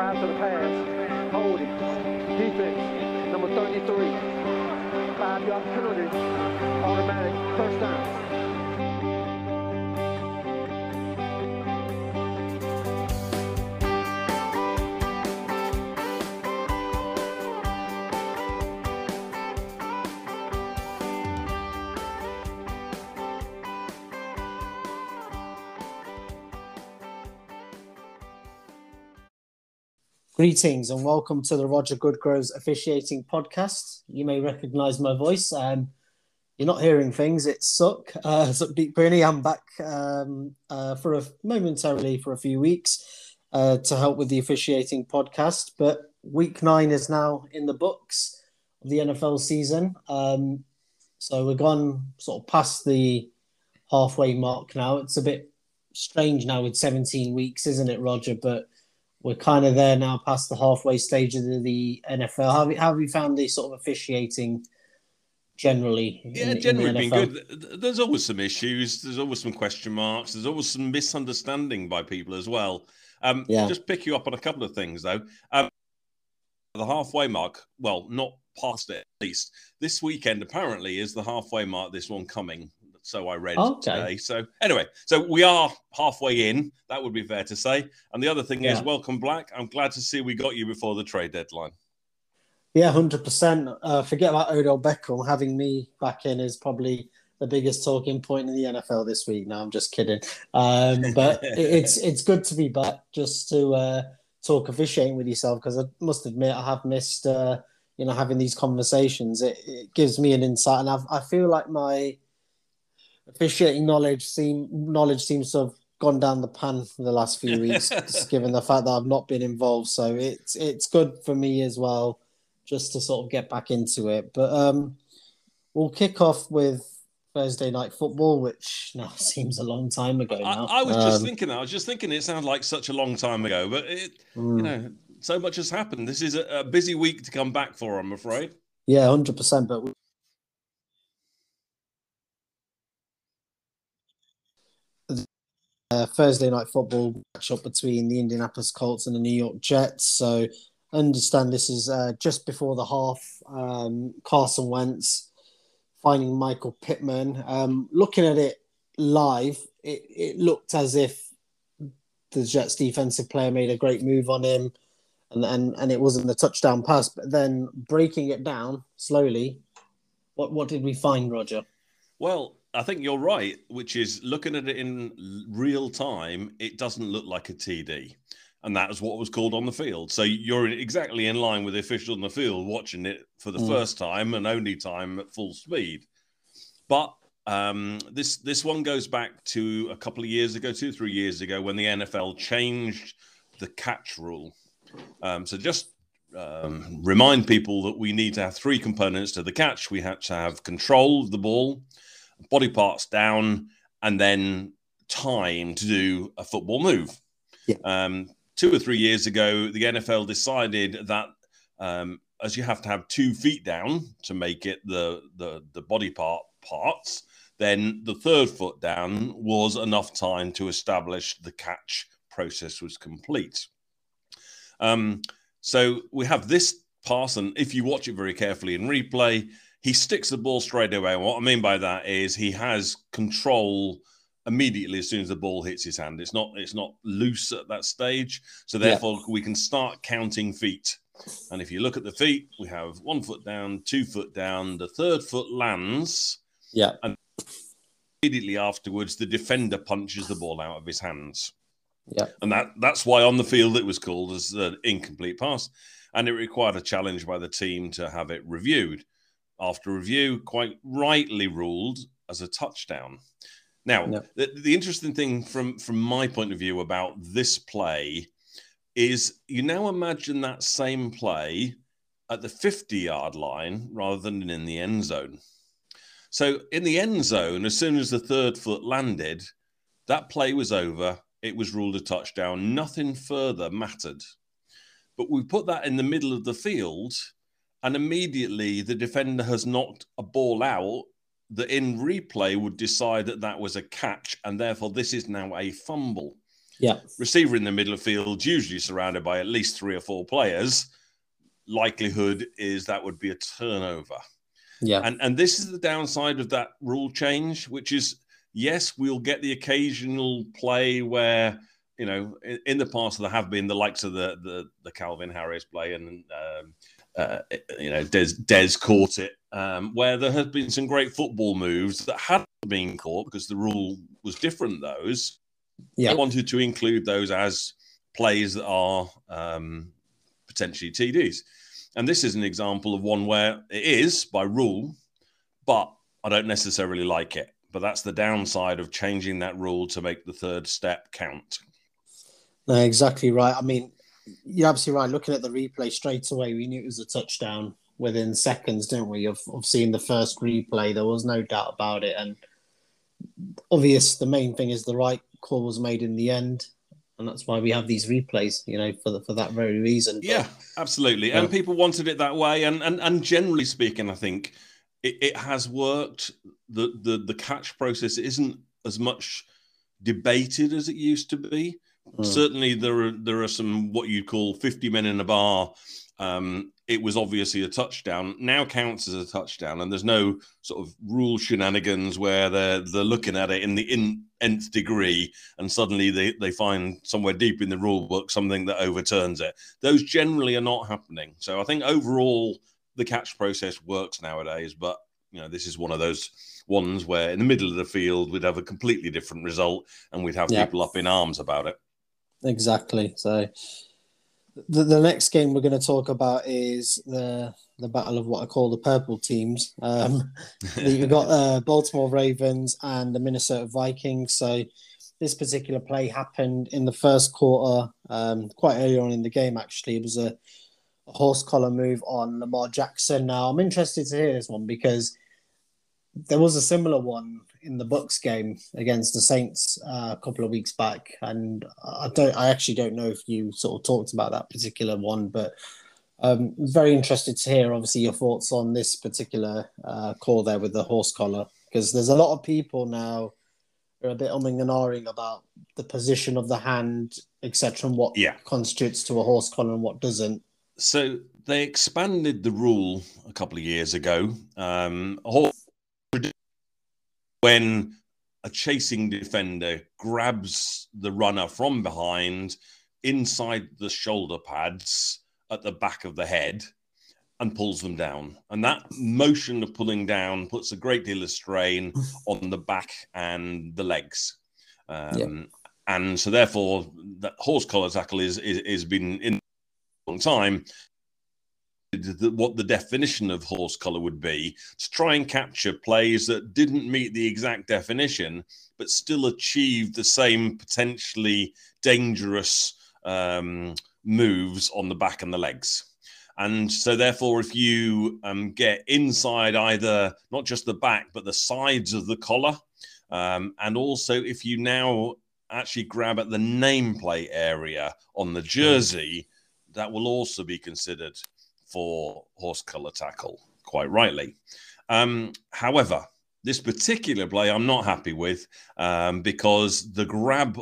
To the pass. Hold it. Defense. Number 33. Five yard penalty. Automatic first down. Greetings and welcome to the Roger Goodgroves officiating podcast. You may recognise my voice. Um, you're not hearing things. It's Sukh. Uh, Sukhdeep Bruni. I'm back um, uh, for a momentarily for a few weeks uh, to help with the officiating podcast. But week nine is now in the books of the NFL season. Um, so we're gone sort of past the halfway mark now. It's a bit strange now with 17 weeks, isn't it, Roger? But we're kind of there now past the halfway stage of the, the NFL. How have, you, how have you found the sort of officiating generally? Yeah, in generally been good. There's always some issues. There's always some question marks. There's always some misunderstanding by people as well. Um, Yeah. Just pick you up on a couple of things though. Um, the halfway mark. Well, not past it at least. This weekend apparently is the halfway mark. This one coming. So I read Okay. today. So anyway, so we are halfway in. That would be fair to say. And the other thing is, welcome Black. I'm glad to see we got you before the trade deadline. Yeah, hundred percent. Uh, forget about Odell Beckham. Having me back in is probably the biggest talking point in the NFL this week. No, I'm just kidding. Um, but it- it's it's good to be back just to uh, talk officiating with yourself because I must admit I have missed uh, you know having these conversations. It, it gives me an insight, and I've, I feel like my officiating knowledge seem knowledge seems to have gone down the pan for the last few weeks, just given the fact that I've not been involved. So it's it's good for me as well just to sort of get back into it. But um, we'll kick off with Thursday night football, which now seems a long time ago now. I, I was just Um, thinking that. I was just thinking it sounded like such a long time ago, but it, mm, you know, so much has happened. This is a, a busy week to come back for, I'm afraid. yeah, hundred percent. But uh, Thursday night football matchup between the Indianapolis Colts and the New York Jets. So understand this is uh, just before the half. Um, Carson Wentz finding Michael Pittman. Um, looking at it live, it, it looked as if the Jets defensive player made a great move on him. And, and, and it wasn't the touchdown pass, but then breaking it down slowly, what what did we find, Roger? Well, I think you're right, which is looking at it in real time, it doesn't look like a TD. And that is what was called on the field. So you're exactly in line with the official on the field watching it for the Mm. first time and only time at full speed. But um, this this one goes back to a couple of years ago, two three years ago, when the NFL changed the catch rule. Um, so just um, remind people that we need to have three components to the catch. We have to have control of the ball, body parts down, and then time to do a football move. Yeah. Um, two or three years ago, the NFL decided that um, as you have to have two feet down to make it the the, the body part parts, then the third foot down was enough time to establish the catch process was complete. Um, so we have this pass, and if you watch it very carefully in replay, he sticks the ball straight away. And what I mean by that is he has control immediately as soon as the ball hits his hand. It's not it's not loose at that stage. So Yeah. therefore we can start counting feet. And if you look at the feet, we have one foot down, two foot down, the third foot lands. Yeah. And immediately afterwards, the defender punches the ball out of his hands. Yeah. And that that's why on the field it was called as an incomplete pass. And it required a challenge by the team to have it reviewed. After review, quite rightly ruled as a touchdown. Now, Yeah. the, the interesting thing from, from my point of view about this play is you now imagine that same play at the 50 yard line rather than in the end zone. So, in the end zone, as soon as the third foot landed, that play was over. It was ruled a touchdown. Nothing further mattered. But we put that in the middle of the field, and immediately the defender has knocked a ball out that in replay would decide that that was a catch, and therefore this is now a fumble. Yeah. Receiver in the middle of field, usually surrounded by at least three or four players. Likelihood is that would be a turnover. Yeah. And and this is the downside of that rule change, which is yes, we'll get the occasional play where you know in, in the past there have been the likes of the the, the Calvin Harris play and um, uh, you know Dez Dez caught it um, where there have been some great football moves that hadn't been caught because the rule was different. Those Yeah. I wanted to include those as plays that are um, potentially TDs. And this is an example of one where it is by rule, but I don't necessarily like it. But that's the downside of changing that rule to make the third step count. No, exactly right. I mean, you're absolutely right. Looking at the replay straight away, we knew it was a touchdown within seconds, didn't we? Of, of seeing the first replay, there was no doubt about it. And obvious, the main thing is the right call was made in the end, and that's why we have these replays. You know, for the, for that very reason. But- Yeah, absolutely. Yeah. And people wanted it that way. And and, and generally speaking, I think it, it has worked. The, the the catch process isn't as much debated as it used to be. Mm. Certainly, there are there are some what you'd call fifty men in a bar. Um, it was obviously a touchdown. Now counts as a touchdown, and there's no sort of rule shenanigans where they're they're looking at it in the in, nth degree, and suddenly they they find somewhere deep in the rule book something that overturns it. Those generally are not happening. So I think overall the catch process works nowadays, but you know this is one of those ones where in the middle of the field we'd have a completely different result, and we'd have Yeah. people up in arms about it. Exactly. So the, the next game we're going to talk about is the the battle of what I call the purple teams. Um, we've got uh, Baltimore Ravens and the Minnesota Vikings. So this particular play happened in the first quarter, um, quite early on in the game. Actually, it was a, a horse collar move on Lamar Jackson. Now I'm interested to hear this one because there was a similar one in the Bucs game against the Saints uh, a couple of weeks back, and I don't. I actually don't know if you sort of talked about that particular one, but um, very interested to hear, obviously, your thoughts on this particular uh, call there with the horse collar, because there's a lot of people now who are a bit umming and ahhing about the position of the hand, etc., and what Yeah. constitutes to a horse collar and what doesn't. So they expanded the rule a couple of years ago. Um, whole- when a chasing defender grabs the runner from behind inside the shoulder pads at the back of the head and pulls them down. And that motion of pulling down puts a great deal of strain on the back and the legs. Um, Yeah. And so, therefore, that horse collar tackle is, is, is been in a long time what the definition of horse collar would be to try and capture plays that didn't meet the exact definition, but still achieved the same potentially dangerous um, moves on the back and the legs. And so, therefore, if you um, get inside either not just the back, but the sides of the collar, um, and also if you now actually grab at the nameplate area on the jersey, that will also be considered for horse collar tackle, quite rightly. Um, however, this particular play I'm not happy with um, because the grab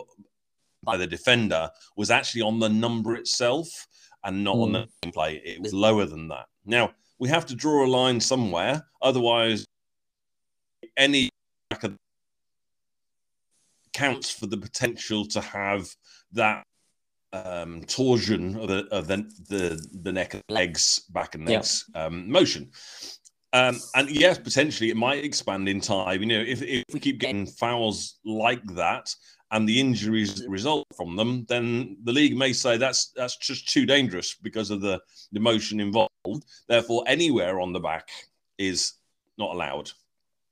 by the defender was actually on the number itself and not on the play. It was lower than that. Now, we have to draw a line somewhere. Otherwise, any counts for the potential to have that um, torsion of the of the, the the neck and legs, back and Yeah. legs um, motion. Um, and yes, potentially it might expand in time. You know, if, if we keep getting fouls like that and the injuries result from them, then the league may say that's that's just too dangerous because of the, the motion involved. Therefore, anywhere on the back is not allowed.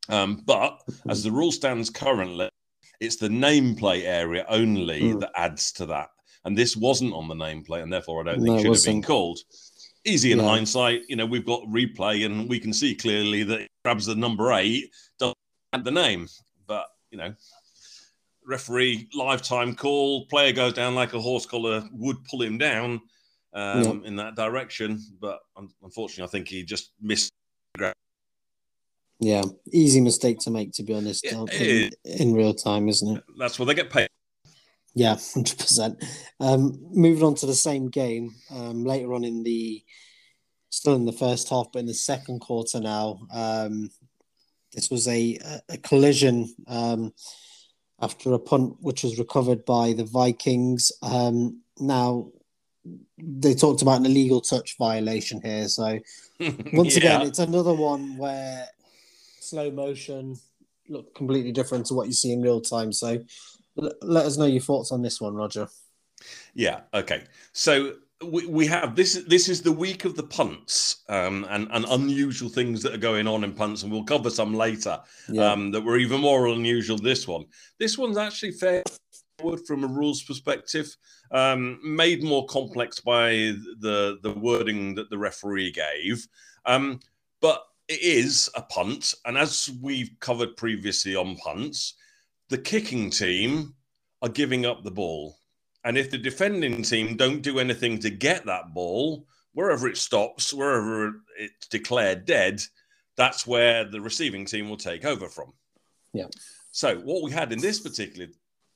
Um, but as the rule stands currently, it's the nameplate area only Mm. that adds to that. And this wasn't on the nameplate, and therefore I don't No, think it should have been called. Easy in Yeah. hindsight, you know, we've got replay and we can see clearly that it grabs the number eight, doesn't add the name. But, you know, referee lifetime call, player goes down like a horse collar would pull him down um, in that direction. But un- unfortunately, I think he just missed. Yeah, easy mistake to make, to be honest, in, in real time, isn't it? That's what they get paid. Yeah, hundred percent. Um, moving on to the same game um, later on in the, still in the first half, but in the second quarter now. Um, this was a a collision um, after a punt, which was recovered by the Vikings. Um, now they talked about an illegal touch violation here, so once Yeah. again, it's another one where slow motion look completely different to what you see in real time. So let us know your thoughts on this one, Roger. Yeah. Okay. So we, we have this. This is the week of the punts um, and and unusual things that are going on in punts, and we'll cover some later Yeah. um, that were even more unusual. This one. This one's actually fair forward from a rules perspective, um, made more complex by the the wording that the referee gave, um, but it is a punt, and as we've covered previously on punts, the kicking team are giving up the ball. And if the defending team don't do anything to get that ball, wherever it stops, wherever it's declared dead, that's where the receiving team will take over from. Yeah. So what we had in this particular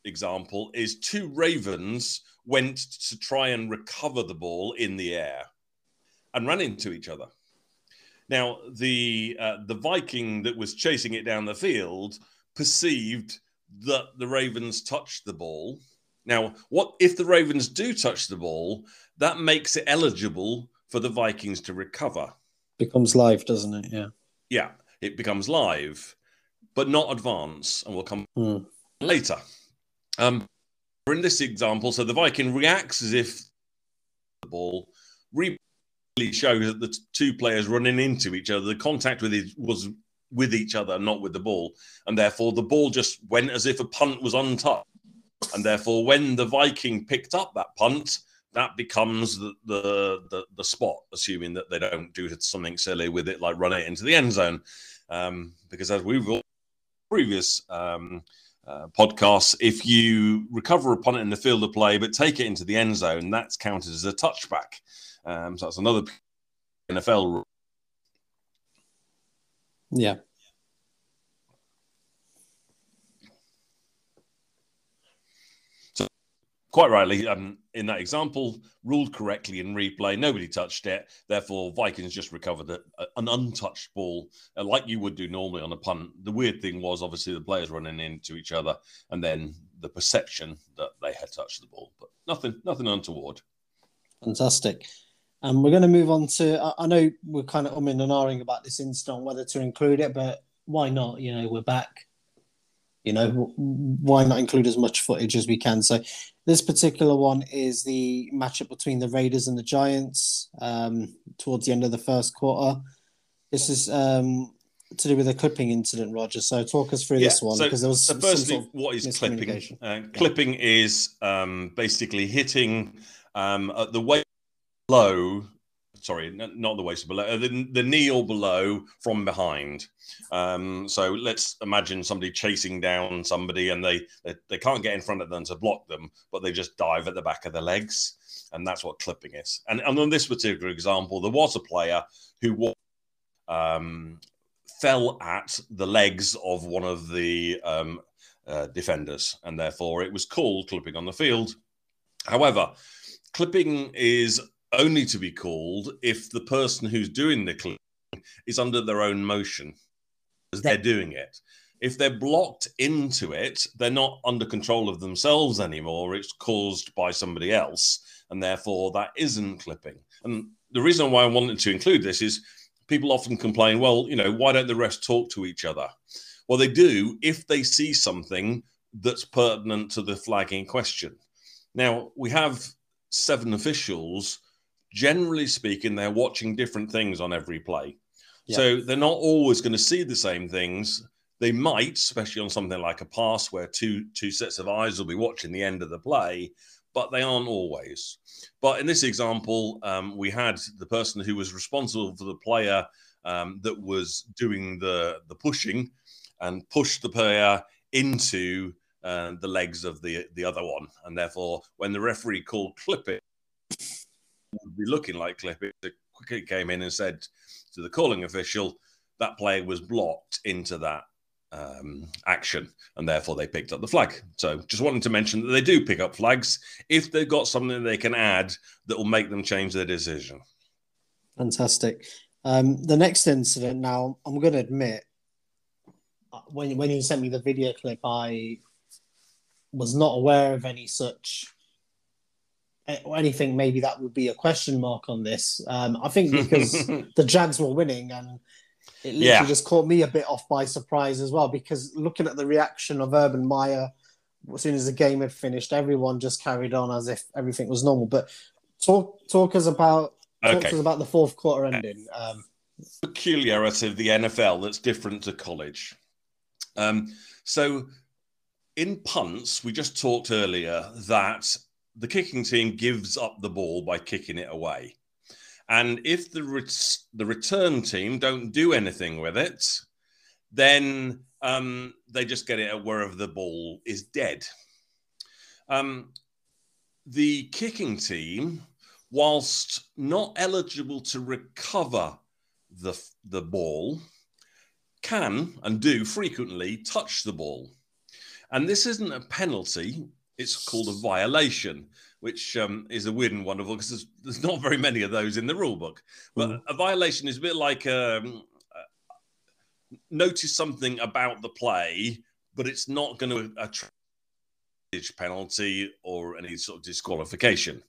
example is two ravens went to try and recover the ball in the air and ran into each other. Now the uh, the Viking that was chasing it down the field perceived that the Ravens touched the ball. Now, what if the Ravens do touch the ball? That makes it eligible for the Vikings to recover. Becomes live, doesn't it? Yeah. Yeah, it becomes live, but not advance, and we'll come Hmm. later. Um, in this example, so the Viking reacts as if the ball really shows that the two players running into each other, the contact with it was with each other, not with the ball, and therefore the ball just went as if a punt was untouched, and therefore when the Viking picked up that punt. That becomes the, the the the spot, assuming that they don't do something silly with it, like run it into the end zone. Um, because as we've all previous um, uh, podcasts, if you recover a punt in the field of play but take it into the end zone, that's counted as a touchback. Um, so that's another NFL rule. Yeah. Quite rightly, um, in that example, ruled correctly in replay. Nobody touched it. Therefore, Vikings just recovered a, an untouched ball, uh, like you would do normally on a punt. The weird thing was obviously the players running into each other, and then the perception that they had touched the ball, but nothing, nothing untoward. Fantastic. And we're going to move on to. I, I know we're kind of umming and ahhing about this incident, whether to include it, but why not? You know, we're back. You know, why not include as much footage as we can? So, this particular one is the matchup between the Raiders and the Giants um, towards the end of the first quarter. This is um, to do with a clipping incident, Roger. So, talk us through this one so, because there was so some firstly, sort of what is clipping? Uh, clipping is um, basically hitting um, at the waist below. Sorry, not the waist below, uh, the, the knee or below from behind. Um, so let's imagine somebody chasing down somebody, and they, they they can't get in front of them to block them, but they just dive at the back of the legs, and that's what clipping is. And, and on this particular example, there was a player who um, fell at the legs of one of the um, uh, defenders, and therefore it was called clipping on the field. However, clipping is only to be called if the person who's doing the clipping is under their own motion as they're doing it. If they're blocked into it, they're not under control of themselves anymore. It's caused by somebody else, and therefore that isn't clipping. And the reason why I wanted to include this is people often complain, well, you know, why don't the rest talk to each other? Well, they do if they see something that's pertinent to the flagging question. Now, we have seven officials. Generally speaking, they're watching different things on every play. Yeah. So they're not always going to see the same things. They might, especially on something like a pass where two two sets of eyes will be watching the end of the play, but they aren't always. But in this example, um, we had the person who was responsible for the player um, that was doing the the pushing and pushed the player into uh, the legs of the the other one, and therefore, when the referee called clip it, would be looking like clip it. Quickly came in and said to the calling official that player was blocked into that um, action, and therefore they picked up the flag. So just wanting to mention that they do pick up flags if they've got something they can add that will make them change their decision. Fantastic. Um, the next incident, now I'm going to admit, uh, when when you sent me the video clip, I was not aware of any such anything. Maybe that would be a question mark on this. Um, I think because the Jags were winning and it literally Yeah. just caught me a bit off by surprise as well. Because looking at the reaction of Urban Meyer as soon as the game had finished, everyone just carried on as if everything was normal. But talk talk us about talk Okay. to us about the fourth quarter ending. Um, peculiarity of the NFL that's different to college. Um, so, in punts, we just talked earlier that the kicking team gives up the ball by kicking it away, and if the ret- the return team don't do anything with it, then um, they just get it at wherever the ball is dead. Um, the kicking team, whilst not eligible to recover the the ball can and do frequently touch the ball and this isn't a penalty it's called a violation which um, is a weird and wonderful because there's, there's not very many of those in the rule book but Mhm. a violation is a bit like um, uh, notice something about the play but it's not going to attract penalty or any sort of disqualification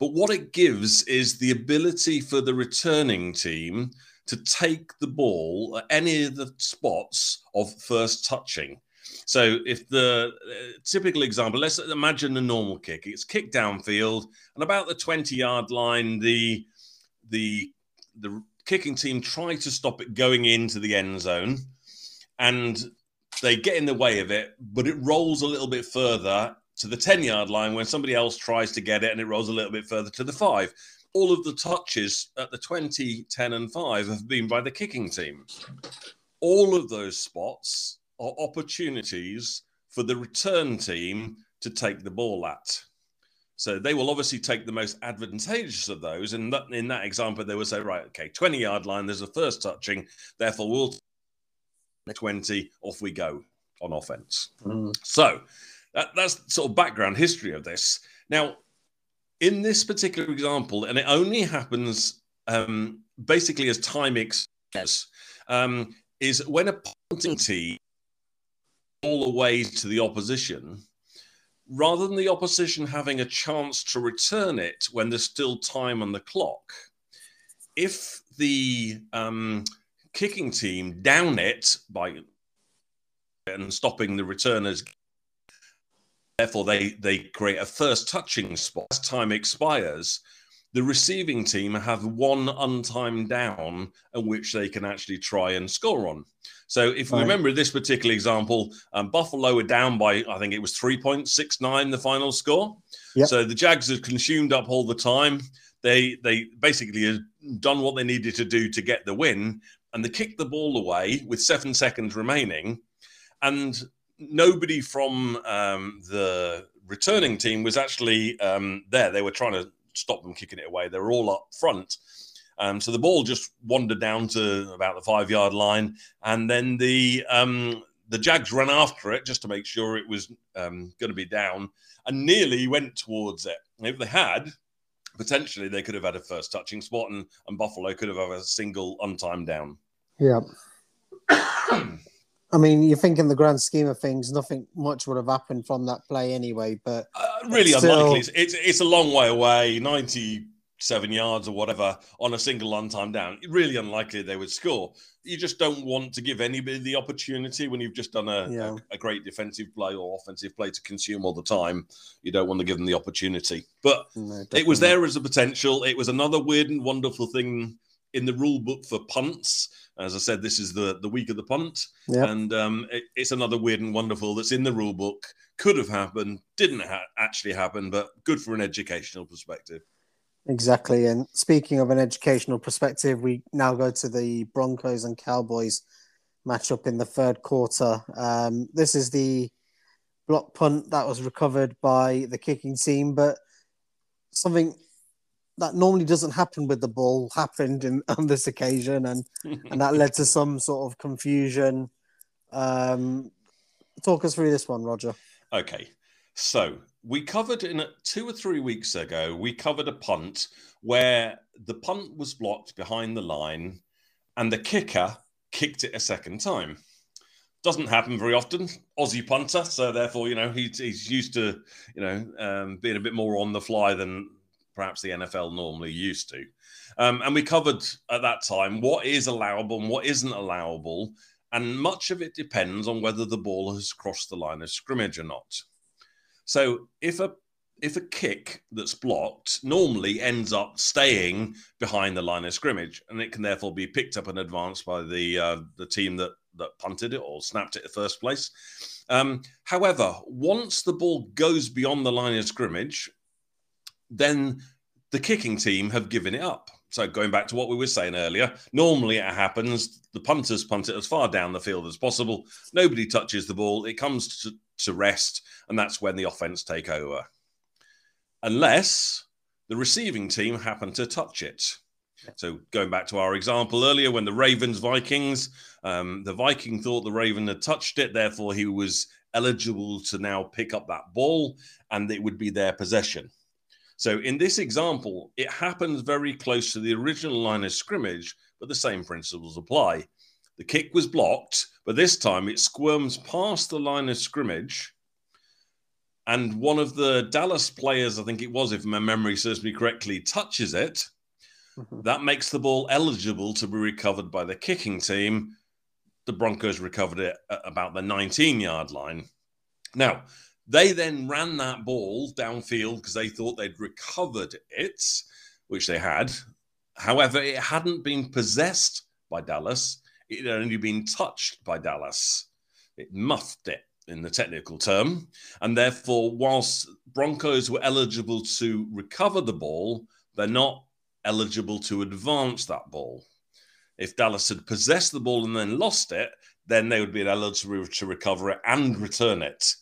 but what it gives is the ability for the returning team to take the ball at any of the spots of first touching. So, if the uh, typical example, let's imagine a normal kick, it's kicked downfield, and about the 20 yard line, the the the kicking team try to stop it going into the end zone, and they get in the way of it, but it rolls a little bit further to the 10 yard line when somebody else tries to get it, and it rolls a little bit further to the five all of the touches at the 20, 10, and 5 have been by the kicking team. All of those spots are opportunities for the return team to take the ball at. So they will obviously take the most advantageous of those. And that, in that example, they will say, right, okay, 20 yard line, there's a first touching, therefore we'll take 20, off we go on offense. So that, that's sort of background history of this. Now, in this particular example, and it only happens um, basically as time expires, um, is when a punting team all the way to the opposition, rather than the opposition having a chance to return it when there's still time on the clock, if the um, kicking team down it by and stopping the returners therefore they they create a first touching spot. As time expires the receiving team have one untimed down at which they can actually try and score on so if we Right. remember this particular example um, buffalo were down by i think it was 3.69 the final score Yep. so the jags had consumed up all the time they they basically had done what they needed to do to get the win and they kicked the ball away with seven seconds remaining and nobody from um, the returning team was actually um, there. They were trying to stop them kicking it away. They were all up front. Um, so the ball just wandered down to about the five yard line, and then the um, the Jags ran after it just to make sure it was um, going to be down, and nearly went towards it. And if they had, potentially they could have had a first touching spot, and, and Buffalo could have had a single untimed down. Yeah. I mean, you think in the grand scheme of things, nothing much would have happened from that play anyway. But Uh, really Still- unlikely. It's, it's it's a long way away, ninety-seven yards or whatever, on a single untimed down. Really unlikely they would score. You just don't want to give anybody the opportunity when you've just done a, Yeah. a, a great defensive play or offensive play to consume all the time. You don't want to give them the opportunity. But no, it was there as a potential. It was another weird and wonderful thing in the rule book for punts. As I said, this is the the week of the punt, and um, it, it's another weird and wonderful that's in the rule book. Could have happened, didn't ha- actually happen, but good for an educational perspective. Exactly. And speaking of an educational perspective, we now go to the Broncos and Cowboys matchup in the third quarter. Um, this is the block punt that was recovered by the kicking team, but something that normally doesn't happen with the ball happened in, on this occasion, and and that led to some sort of confusion. Um, talk us through this one, Roger. Okay. So we covered in a, two or three weeks ago, we covered a punt where the punt was blocked behind the line and the kicker kicked it a second time. Doesn't happen very often. Aussie punter, so therefore, you know, he's, he's used to, you know, um, being a bit more on the fly than perhaps the NFL normally used to. Um, and we covered at that time what is allowable and what isn't allowable. And much of it depends on whether the ball has crossed the line of scrimmage or not. So if a if a kick that's blocked normally ends up staying behind the line of scrimmage, and it can therefore be picked up and advanced by the uh, the team that that punted it or snapped it in the first place. Um, however, once the ball goes beyond the line of scrimmage, then the kicking team have given it up. So going back to what we were saying earlier, normally it happens the punters punt it as far down the field as possible. Nobody touches the ball. It comes to, to rest, and that's when the offense take over. Unless the receiving team happen to touch it. So going back to our example earlier, when the Ravens Vikings, um, the Viking thought the Raven had touched it, therefore he was eligible to now pick up that ball, and it would be their possession. So in this example, it happens very close to the original line of scrimmage, but the same principles apply. The kick was blocked, but this time it squirms past the line of scrimmage. And one of the Dallas players, I think it was, if my memory serves me correctly, touches it. Mm-hmm. That makes the ball eligible to be recovered by the kicking team. The Broncos recovered it at about the 19 yard line. Now, they then ran that ball downfield because they thought they'd recovered it, which they had. However, it hadn't been possessed by Dallas, it had only been touched by Dallas. It muffed it in the technical term. And therefore, whilst Broncos were eligible to recover the ball, they're not eligible to advance that ball. If Dallas had possessed the ball and then lost it, then they would be eligible to recover it and return it.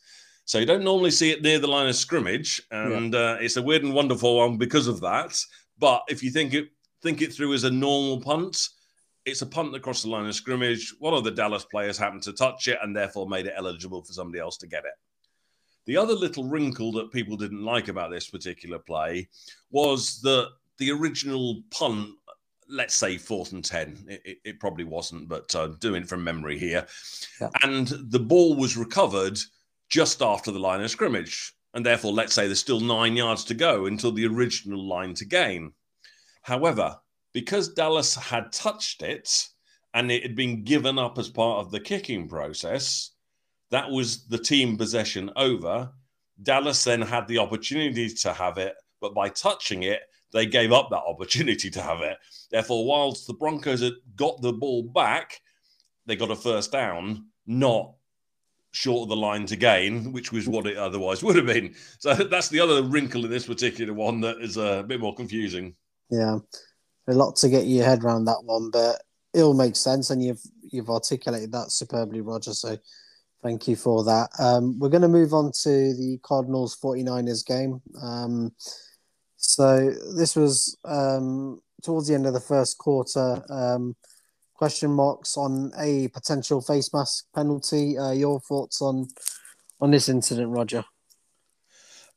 So you don't normally see it near the line of scrimmage, and yeah. uh, it's a weird and wonderful one because of that. But if you think it think it through as a normal punt, it's a punt across the line of scrimmage. One of the Dallas players happened to touch it and therefore made it eligible for somebody else to get it. The other little wrinkle that people didn't like about this particular play was that the original punt, let's say fourth and 10, it, it, it probably wasn't, but uh, doing it from memory here. Yeah. And the ball was recovered just after the line of scrimmage. And therefore, let's say there's still nine yards to go until the original line to gain. However, because Dallas had touched it and it had been given up as part of the kicking process, that was the team possession over. Dallas then had the opportunity to have it, but by touching it, they gave up that opportunity to have it. Therefore, whilst the Broncos had got the ball back, they got a first down, not short of the line to gain, which was what it otherwise would have been. So that's the other wrinkle in this particular one that is a bit more confusing. Yeah, a lot to get your head around that one, but it all makes sense, and you've you've articulated that superbly, Roger. So thank you for that. Um, we're going to move on to the Cardinals 49ers game. Um, so this was um, towards the end of the first quarter. Question marks on a potential face mask penalty. Uh, your thoughts on on this incident, Roger?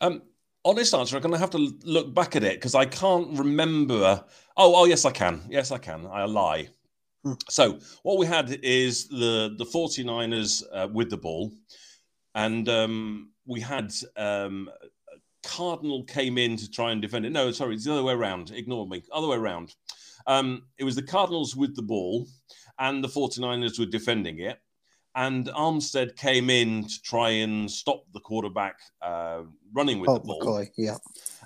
Um, honest answer, I'm going to have to look back at it because I can't remember. Oh, oh, yes, I can. Yes, I can. I lie. Hmm. So what we had is the the 49ers uh, with the ball, and um, we had um, Cardinal came in to try and defend it. No, sorry, it's the other way around. Ignore me. Other way around. Um, it was the Cardinals with the ball, and the 49ers were defending it. And Armstead came in to try and stop the quarterback uh, running with oh, the ball. McCoy, yeah.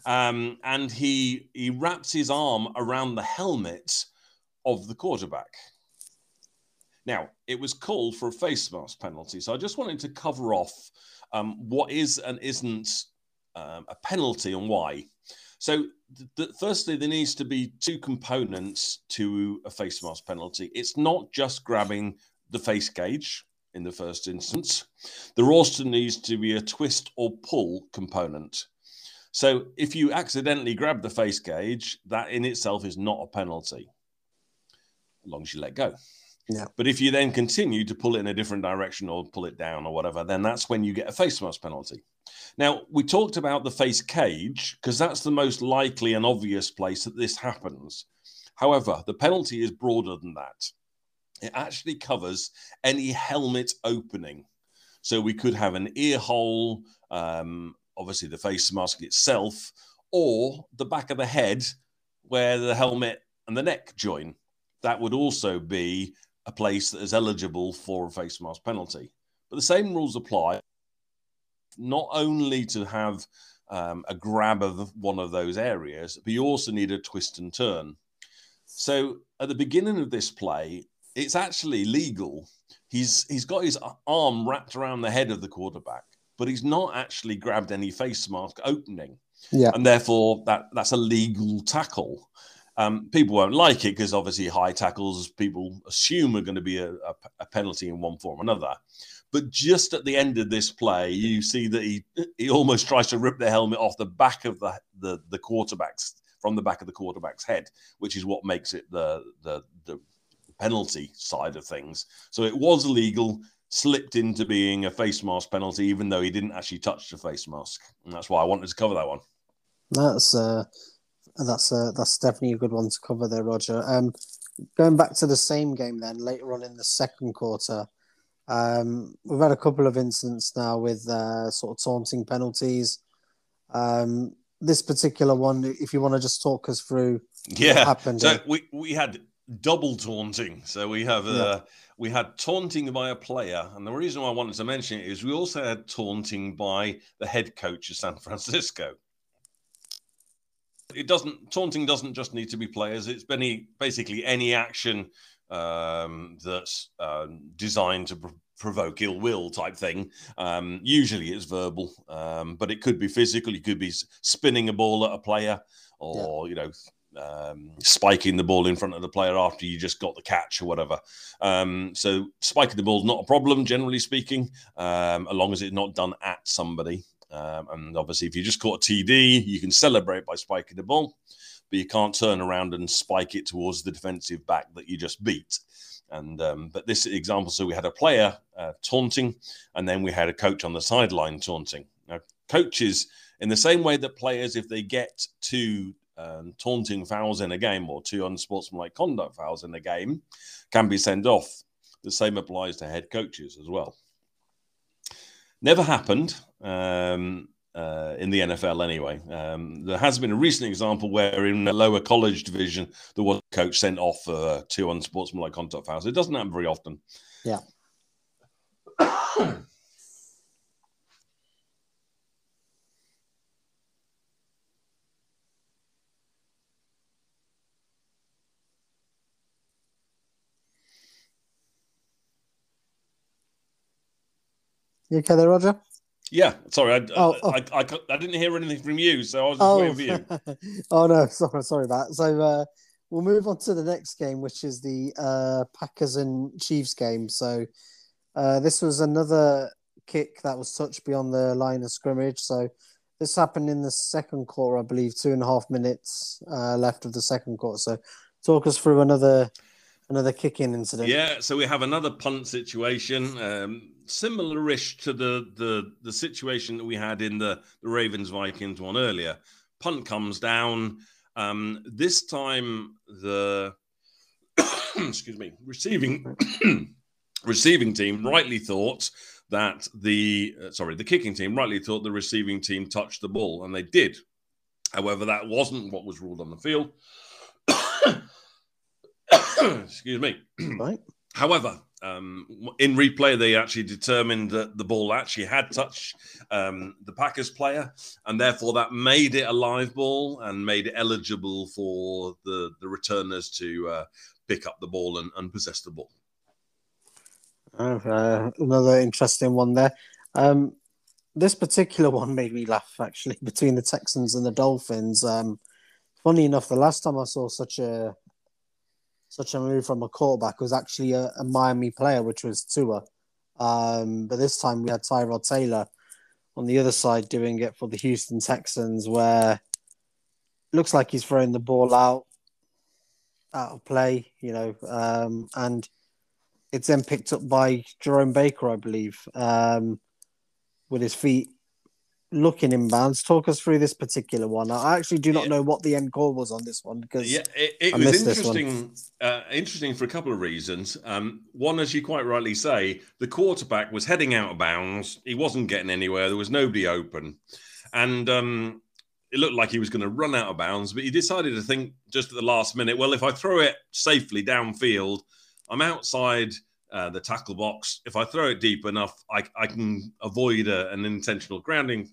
Um, and he he wraps his arm around the helmet of the quarterback. Now, it was called for a face mask penalty. So I just wanted to cover off um, what is and isn't um, a penalty and why. So, firstly, there needs to be two components to a face mask penalty. It's not just grabbing the face cage in the first instance. There also needs to be a twist or pull component. So, if you accidentally grab the face cage, that in itself is not a penalty, as long as you let go. But if you then continue to pull it in a different direction or pull it down or whatever, then that's when you get a face mask penalty. Now, we talked about the face cage because that's the most likely and obvious place that this happens. However, the penalty is broader than that. It actually covers any helmet opening. So we could have an ear hole, um, obviously the face mask itself, or the back of the head where the helmet and the neck join. That would also be a place that is eligible for a face mask penalty. But the same rules apply not only to have um, a grab of one of those areas, but you also need a twist and turn. So at the beginning of this play, it's actually legal. He's he's got his arm wrapped around the head of the quarterback, but he's not actually grabbed any face mask opening. Yeah. And therefore that that's a legal tackle. Um, people won't like it because obviously high tackles people assume are going to be a, a, a, penalty in one form or another. But just at the end of this play, you see that he he almost tries to rip the helmet off the back of the the, the quarterback's from the back of the quarterback's head, which is what makes it the the the penalty side of things. So it was legal, slipped into being a face mask penalty, even though he didn't actually touch the face mask. And that's why I wanted to cover that one. That's uh, that's a, that's definitely a good one to cover there, Roger. Um, going back to the same game then later on in the second quarter. Um, we've had a couple of incidents now with uh, sort of taunting penalties. Um, this particular one, if you want to just talk us through yeah. what happened. So we, we had double taunting. So we have uh, Yeah. we had taunting by a player, and the reason why I wanted to mention it is we also had taunting by the head coach of San Francisco. It doesn't taunting doesn't just need to be players. It's any basically any action um, that's um, designed to pr- provoke ill will type thing. Um, usually it's verbal, um, but it could be physical. You could be spinning a ball at a player, or you know, um, spiking the ball in front of the player after you just got the catch or whatever. Um, so spiking the ball is not a problem, generally speaking, um, as long as it's not done at somebody. Um, and obviously, if you just caught a TD, you can celebrate by spiking the ball, but you can't turn around and spike it towards the defensive back that you just beat. And um, but this example, so we had a player uh, taunting, and then we had a coach on the sideline taunting. Now, coaches, in the same way that players, if they get two um, taunting fouls in a game or two unsportsmanlike conduct fouls in a game, can be sent off. The same applies to head coaches as well. Never happened um, uh, in the NFL anyway. Um, there has been a recent example where in the lower college division, there was a coach sent off for uh, two unsportsmanlike conduct fouls. It doesn't happen very often. Yeah. You okay there, Roger? Yeah, sorry, I, Oh, oh. I, I, I, I didn't hear anything from you, so I was just Oh, waiting for you. oh no, sorry, sorry about that. So uh, we'll move on to the next game, which is the uh, Packers and Chiefs game. So uh, this was another kick that was touched beyond the line of scrimmage. So this happened in the second quarter, I believe, two and a half minutes uh, left of the second quarter. So talk us through another another kicking incident. Yeah, so we have another punt situation, um, similar-ish to the, the the situation that we had in the, the Ravens Vikings one earlier. Punt comes down. Um, this time, the excuse me, receiving receiving team rightly thought that the uh, sorry the kicking team rightly thought the receiving team touched the ball, and they did. However, that wasn't what was ruled on the field. excuse me. Right. However, um, in replay, they actually determined that the ball actually had touched um, the Packers player, and therefore that made it a live ball and made it eligible for the, the returners to uh, pick up the ball and, and possess the ball. Uh, another interesting one there. Um, this particular one made me laugh actually between the Texans and the Dolphins. Um, funny enough, the last time I saw such a such a move from a quarterback was actually a, a Miami player, which was Tua. Um, but this time we had Tyrod Taylor on the other side doing it for the Houston Texans, where looks like he's throwing the ball out out of play, you know, um, and it's then picked up by Jerome Baker, I believe, um, with his feet looking inbounds. Talk us through this particular one. I actually do not Yeah. know what the end call was on this one because Yeah, it, it was missed this one. interesting. Uh, interesting for a couple of reasons. Um, one, as you quite rightly say, the quarterback was heading out of bounds. He wasn't getting anywhere. There was nobody open, and um, it looked like he was going to run out of bounds. But he decided to think just at the last minute. Well, if I throw it safely downfield, I'm outside. Uh, the tackle box. If I throw it deep enough, I, I can avoid a, an intentional grounding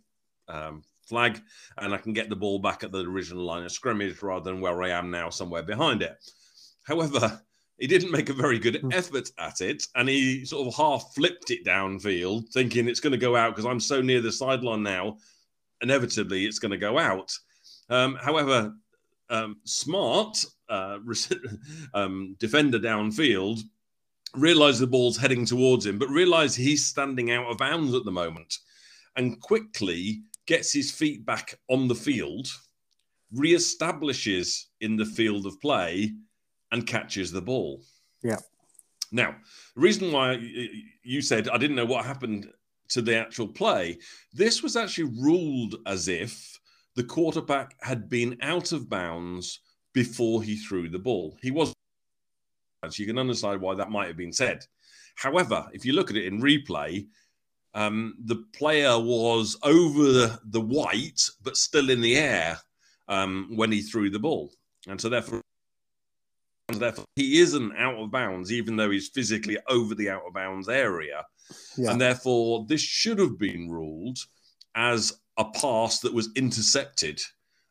um, flag and I can get the ball back at the original line of scrimmage rather than where I am now, somewhere behind it. However, he didn't make a very good Hmm. effort at it, and he sort of half flipped it downfield, thinking it's going to go out because I'm so near the sideline now. Inevitably, it's going to go out. Um, however, um, smart uh, um, defender downfield realized the ball's heading towards him, but realized he's standing out of bounds at the moment, and quickly gets his feet back on the field, reestablishes in the field of play, and catches the ball. Yeah. Now, the reason why you said I didn't know what happened to the actual play, this was actually ruled as if the quarterback had been out of bounds before he threw the ball. He was. So you can understand why that might have been said. However, if you look at it in replay, um, the player was over the, the white, but still in the air um, when he threw the ball. And so, therefore, therefore, he isn't out of bounds, even though he's physically over the out of bounds area. Yeah. And therefore, this should have been ruled as a pass that was intercepted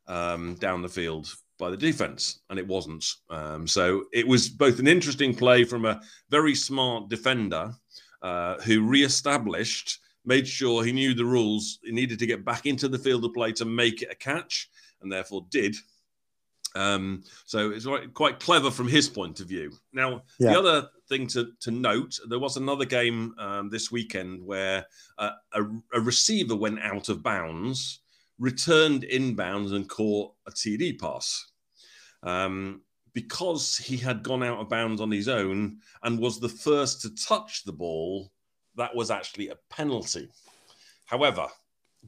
um, down the field by the defense, and it wasn't. Um, so it was both an interesting play from a very smart defender uh, who re-established, made sure he knew the rules. He needed to get back into the field of play to make it a catch, and therefore did. Um, so it's quite- clever from his point of view. Now, Yeah. the other thing to, to note, there was another game um, this weekend where uh, a, a receiver went out of bounds, returned inbounds, and caught a TD pass. Um, because he had gone out of bounds on his own and was the first to touch the ball, that was actually a penalty. However,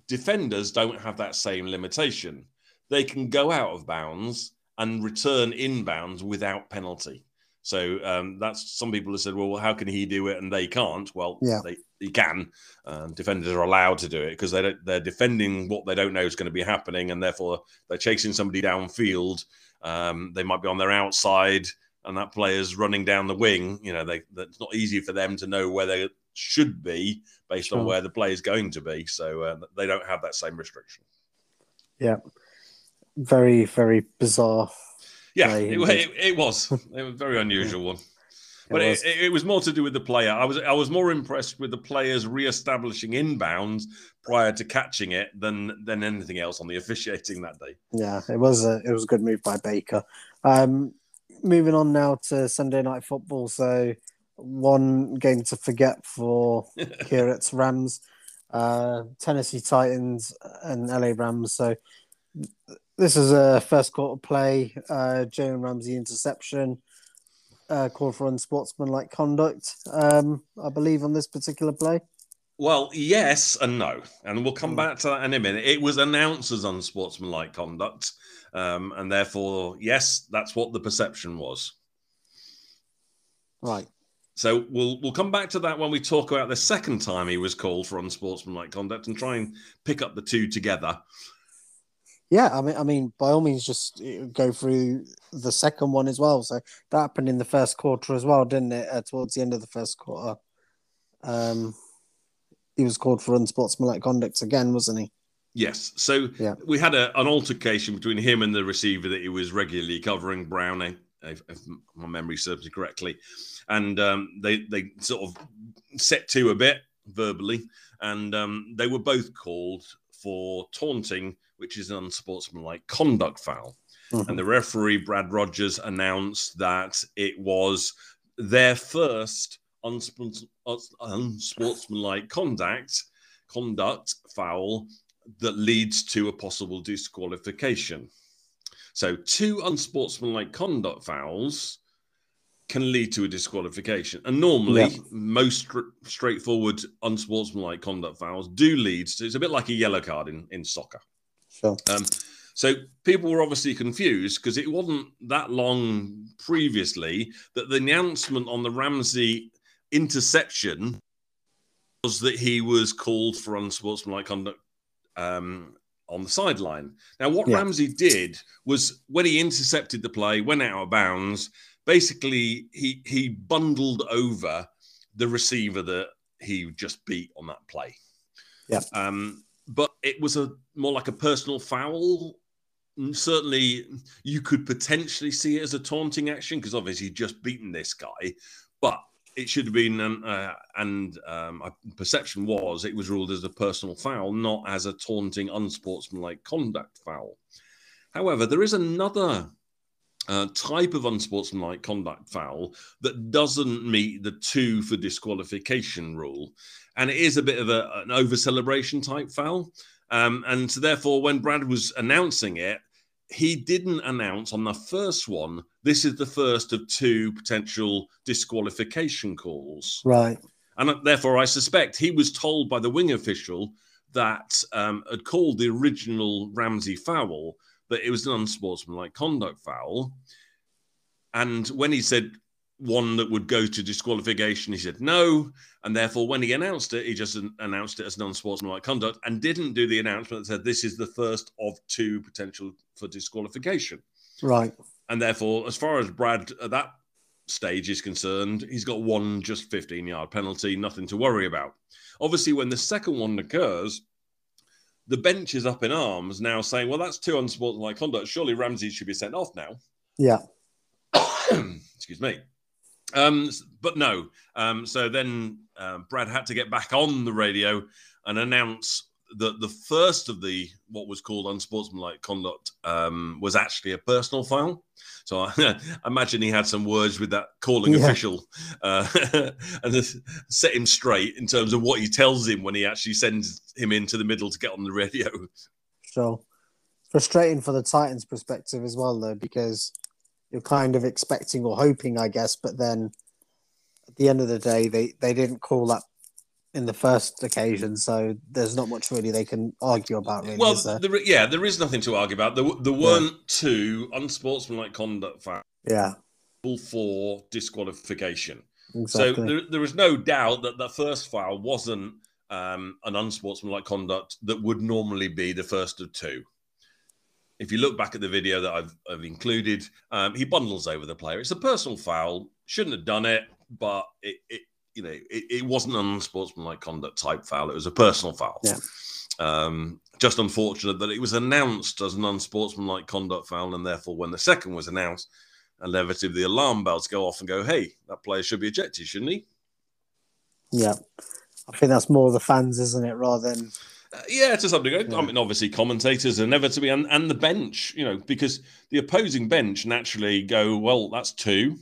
defenders don't have that same limitation. They can go out of bounds and return inbounds without penalty. So um, that's some people have said, well, how can he do it and they can't? Well, Yeah. they, he can. Um, defenders are allowed to do it because they they're defending what they don't know is going to be happening, and therefore they're chasing somebody downfield. Um, they might be on their outside, and that player's running down the wing. You know, they it's not easy for them to know where they should be based on where the play is going to be. So uh, they don't have that same restriction. Yeah, very very bizarre. Yeah, it, it, it was. It was a very unusual one. But It it, was. it, it was more to do with the player. I was I was more impressed with the players re-establishing inbounds prior to catching it than than anything else on the officiating that day. Yeah, it was a it was a good move by Baker. Um, moving on now to Sunday night football. So one game to forget for Kierat's Rams, uh, Tennessee Titans, and LA Rams. So this is a first quarter play. Uh, Jalen Ramsey interception. Uh, called for unsportsmanlike conduct, um, I believe, on this particular play. Well, yes and no, and we'll come Hmm. back to that in a minute. It was announced as unsportsmanlike conduct, um, and therefore, yes, that's what the perception was. Right. So we'll we'll come back to that when we talk about the second time he was called for unsportsmanlike conduct and try and pick up the two together. Yeah, I mean, I mean, by all means, just uh, go through the second one as well. So that happened in the first quarter as well, didn't it? Uh, towards the end of the first quarter, um, he was called for unsportsmanlike conduct again, wasn't he? Yes. So Yeah. we had a, an altercation between him and the receiver that he was regularly covering, Browning, if, if my memory serves me correctly. And um, they, they sort of set to a bit verbally, and um, they were both called for taunting, which is an unsportsmanlike conduct foul. Mhm. And the referee, Brad Rogers, announced that it was their first unsport- unsportsmanlike conduct, conduct foul that leads to a possible disqualification. So, two unsportsmanlike conduct fouls can lead to a disqualification. And normally, Yeah. most str- straightforward, unsportsmanlike conduct fouls do lead to it's a bit like a yellow card in, in soccer. Sure. Um, so people were obviously confused because it wasn't that long previously that the announcement on the Ramsey interception was that he was called for unsportsmanlike conduct um, on the sideline. Now, what Yeah. Ramsey did was when he intercepted the play, went out of bounds. Basically, he he bundled over the receiver that he just beat on that play. Yeah. Um, but it was a more like a personal foul. Mm, Certainly, you could potentially see it as a taunting action because obviously he'd just beaten this guy, but it should have been, um, uh, and um, my perception was it was ruled as a personal foul, not as a taunting, unsportsmanlike conduct foul. However, there is another uh, type of unsportsmanlike conduct foul that doesn't meet the two for disqualification rule, and it is a bit of a, an over celebration type foul. Um, and so, therefore, when Brad was announcing it, he didn't announce on the first one, this is the first of two potential disqualification calls. Right. And uh, therefore, I suspect he was told by the wing official that um, had called the original Ramsey foul that it was an unsportsmanlike conduct foul. And when he said one that would go to disqualification, he said no. And therefore, when he announced it, he just announced it as non sportsmanlike conduct and didn't do the announcement that said this is the first of two potential for disqualification. Right. And therefore, as far as Brad at that stage is concerned, he's got one just 15 yard penalty, nothing to worry about. Obviously, when the second one occurs, the bench is up in arms now saying, well, that's two unsportsmanlike conduct. Surely Ramsey should be sent off now. Yeah. Excuse me. Um, but no. Um, so then uh, Brad had to get back on the radio and announce that the first of the what was called unsportsmanlike conduct um, was actually a personal foul. So I, imagine he had some words with that calling Yeah. official uh, and set him straight in terms of what he tells him when he actually sends him into the middle to get on the radio. Sure. Frustrating for the Titans' perspective as well, though, because you're kind of expecting or hoping, I guess, but then at the end of the day, they, they didn't call that in the first occasion, so there's not much really they can argue about, really, well, there? there, yeah, there is nothing to argue about. There, there weren't two unsportsmanlike conduct fouls. Yeah, for disqualification. exactly. So there, there is no doubt that the first foul wasn't um, an unsportsmanlike conduct that would normally be the first of two. If you look back at the video that I've, I've included, um, he bundles over the player. It's a personal foul. Shouldn't have done it, but it, it you know, it, it wasn't an unsportsmanlike conduct type foul. It was a personal foul. Yeah. Um, just unfortunate that it was announced as an unsportsmanlike conduct foul, and therefore, when the second was announced, inevitably the alarm bells go off and go, "Hey, that player should be ejected, shouldn't he?" yeah. I think that's more the fans, isn't it, rather than Uh, yeah, to some degree. I mean, obviously, commentators are never inevitably, and, and the bench, you know, because the opposing bench naturally go, "Well, that's two.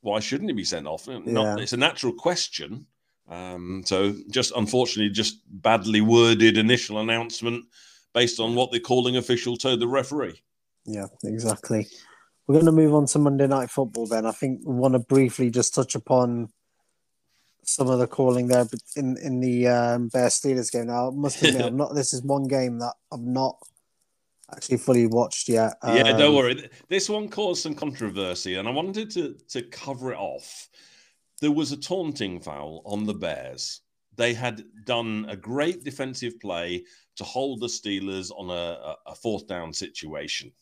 Why shouldn't he be sent off?" Not, Yeah. It's a natural question. Um, so, just unfortunately, just badly worded initial announcement based on what the calling official told the referee. Yeah, exactly. We're going to move on to Monday Night Football then. I think we want to briefly just touch upon some of the calling there but in, in the um, Bear Steelers game. Now, I must admit, I'm not, this is one game that I've not actually fully watched yet. yeah, don't Um, worry. This one caused some controversy, and I wanted to to cover it off. There was a taunting foul on the Bears. They had done a great defensive play to hold the Steelers on a, a, a fourth down situation.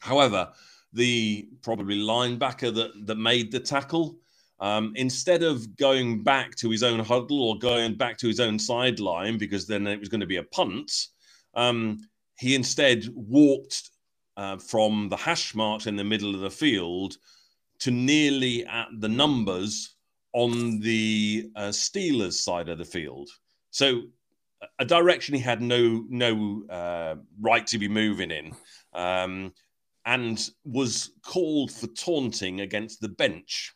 However, the probably linebacker that that made the tackle. Um, instead of going back to his own huddle or going back to his own sideline because then it was going to be a punt, um, he instead walked uh, from the hash marks in the middle of the field to nearly at the numbers on the uh, Steelers side of the field. So a direction he had no no uh, right to be moving in, um, and was called for taunting against the bench.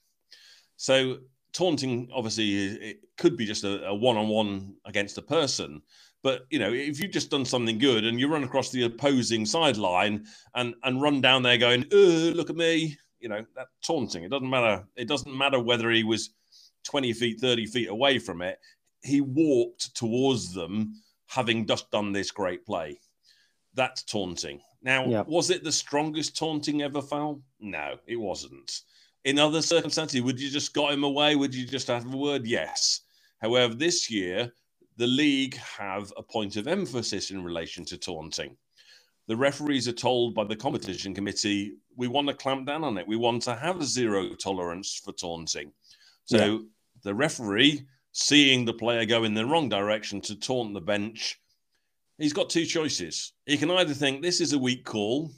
So taunting, obviously, it could be just a, a one-on-one against a person. But you know, if you've just done something good and you run across the opposing sideline and and run down there going, "Uh, look at me," you know, that taunting. It doesn't matter. It doesn't matter whether he was 20 feet, 30 feet away from it. He walked towards them, having just done this great play. That's taunting. Now, Yep. was it the strongest taunting ever foul? No, it wasn't. In other circumstances, would you just got him away? Would you just have a word? Yes. However, this year, the league have a point of emphasis in relation to taunting. The referees are told by the competition committee, we want to clamp down on it. We want to have zero tolerance for taunting. So Yeah. the referee, seeing the player go in the wrong direction to taunt the bench, he's got two choices. He can either think this is a weak call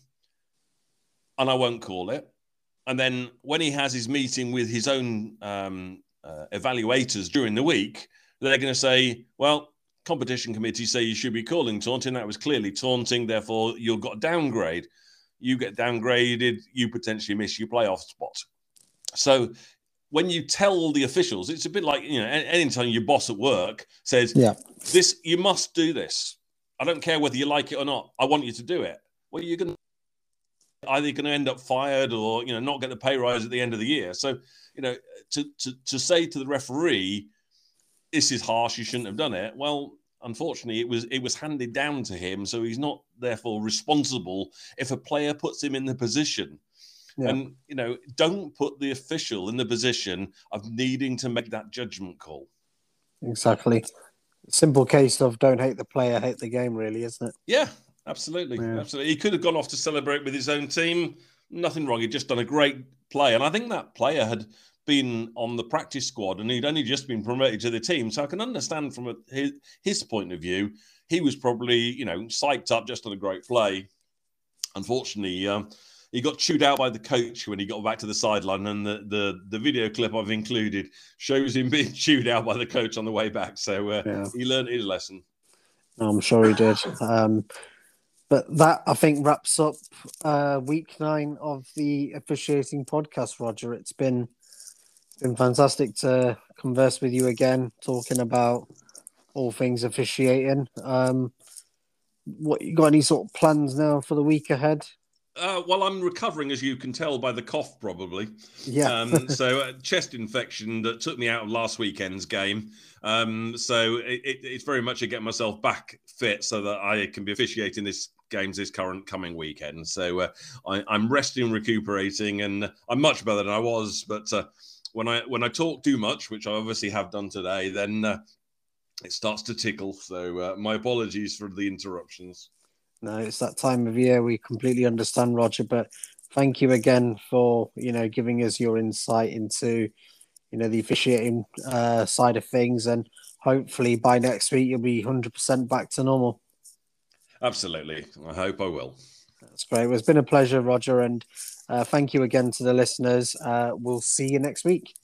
and I won't call it. And then when he has his meeting with his own um, uh, evaluators during the week, they're going to say, well, competition committee say you should be calling taunting. That was clearly taunting. Therefore, you've got downgrade. You get downgraded. You potentially miss your playoff spot. So when you tell the officials, it's a bit like, you know, anytime your boss at work says, Yeah. this, you must do this. I don't care whether you like it or not. I want you to do it. Well, you're going to either going to end up fired or you know not get the pay rise at the end of the year. So you know to to to say to the referee, this is harsh. You shouldn't have done it. Well, unfortunately, it was it was handed down to him, so he's not therefore responsible if a player puts him in the position. Yeah. And you know, don't put the official in the position of needing to make that judgment call. Exactly. Simple case of don't hate the player, hate the game, really, isn't it? Yeah, absolutely, Yeah. absolutely. He could have gone off to celebrate with his own team. Nothing wrong. He'd just done a great play, and I think that player had been on the practice squad, and he'd only just been promoted to the team. So I can understand from a, his his point of view, he was probably you know psyched up, just on a great play. Unfortunately, um, he got chewed out by the coach when he got back to the sideline, and the the, the video clip I've included shows him being chewed out by the coach on the way back. So uh, Yeah. he learned his lesson. I'm sure he did. Um, but that I think wraps up uh, week nine of the officiating podcast. Roger, it's been been fantastic to converse with you again, talking about all things officiating. Um, what you got any sort of plans now for the week ahead? Uh, well, I'm recovering, as you can tell by the cough, probably. Yeah, Um, so, uh, chest infection that took me out of last weekend's game. Um, so, it, it, it's very much to get myself back fit so that I can be officiating this games this current coming weekend. So, uh, I, I'm resting, recuperating, and I'm much better than I was. But uh, when I when I talk too much, which I obviously have done today, then uh, it starts to tickle. So, uh, my apologies for the interruptions. no, it's that time of year. We completely understand, Roger. But thank you again for you know giving us your insight into you know the officiating uh, side of things, and hopefully by next week you'll be hundred percent back to normal. Absolutely. I hope I will. That's great. Well, it's been a pleasure, Roger, and uh, thank you again to the listeners. Uh, we'll see you next week.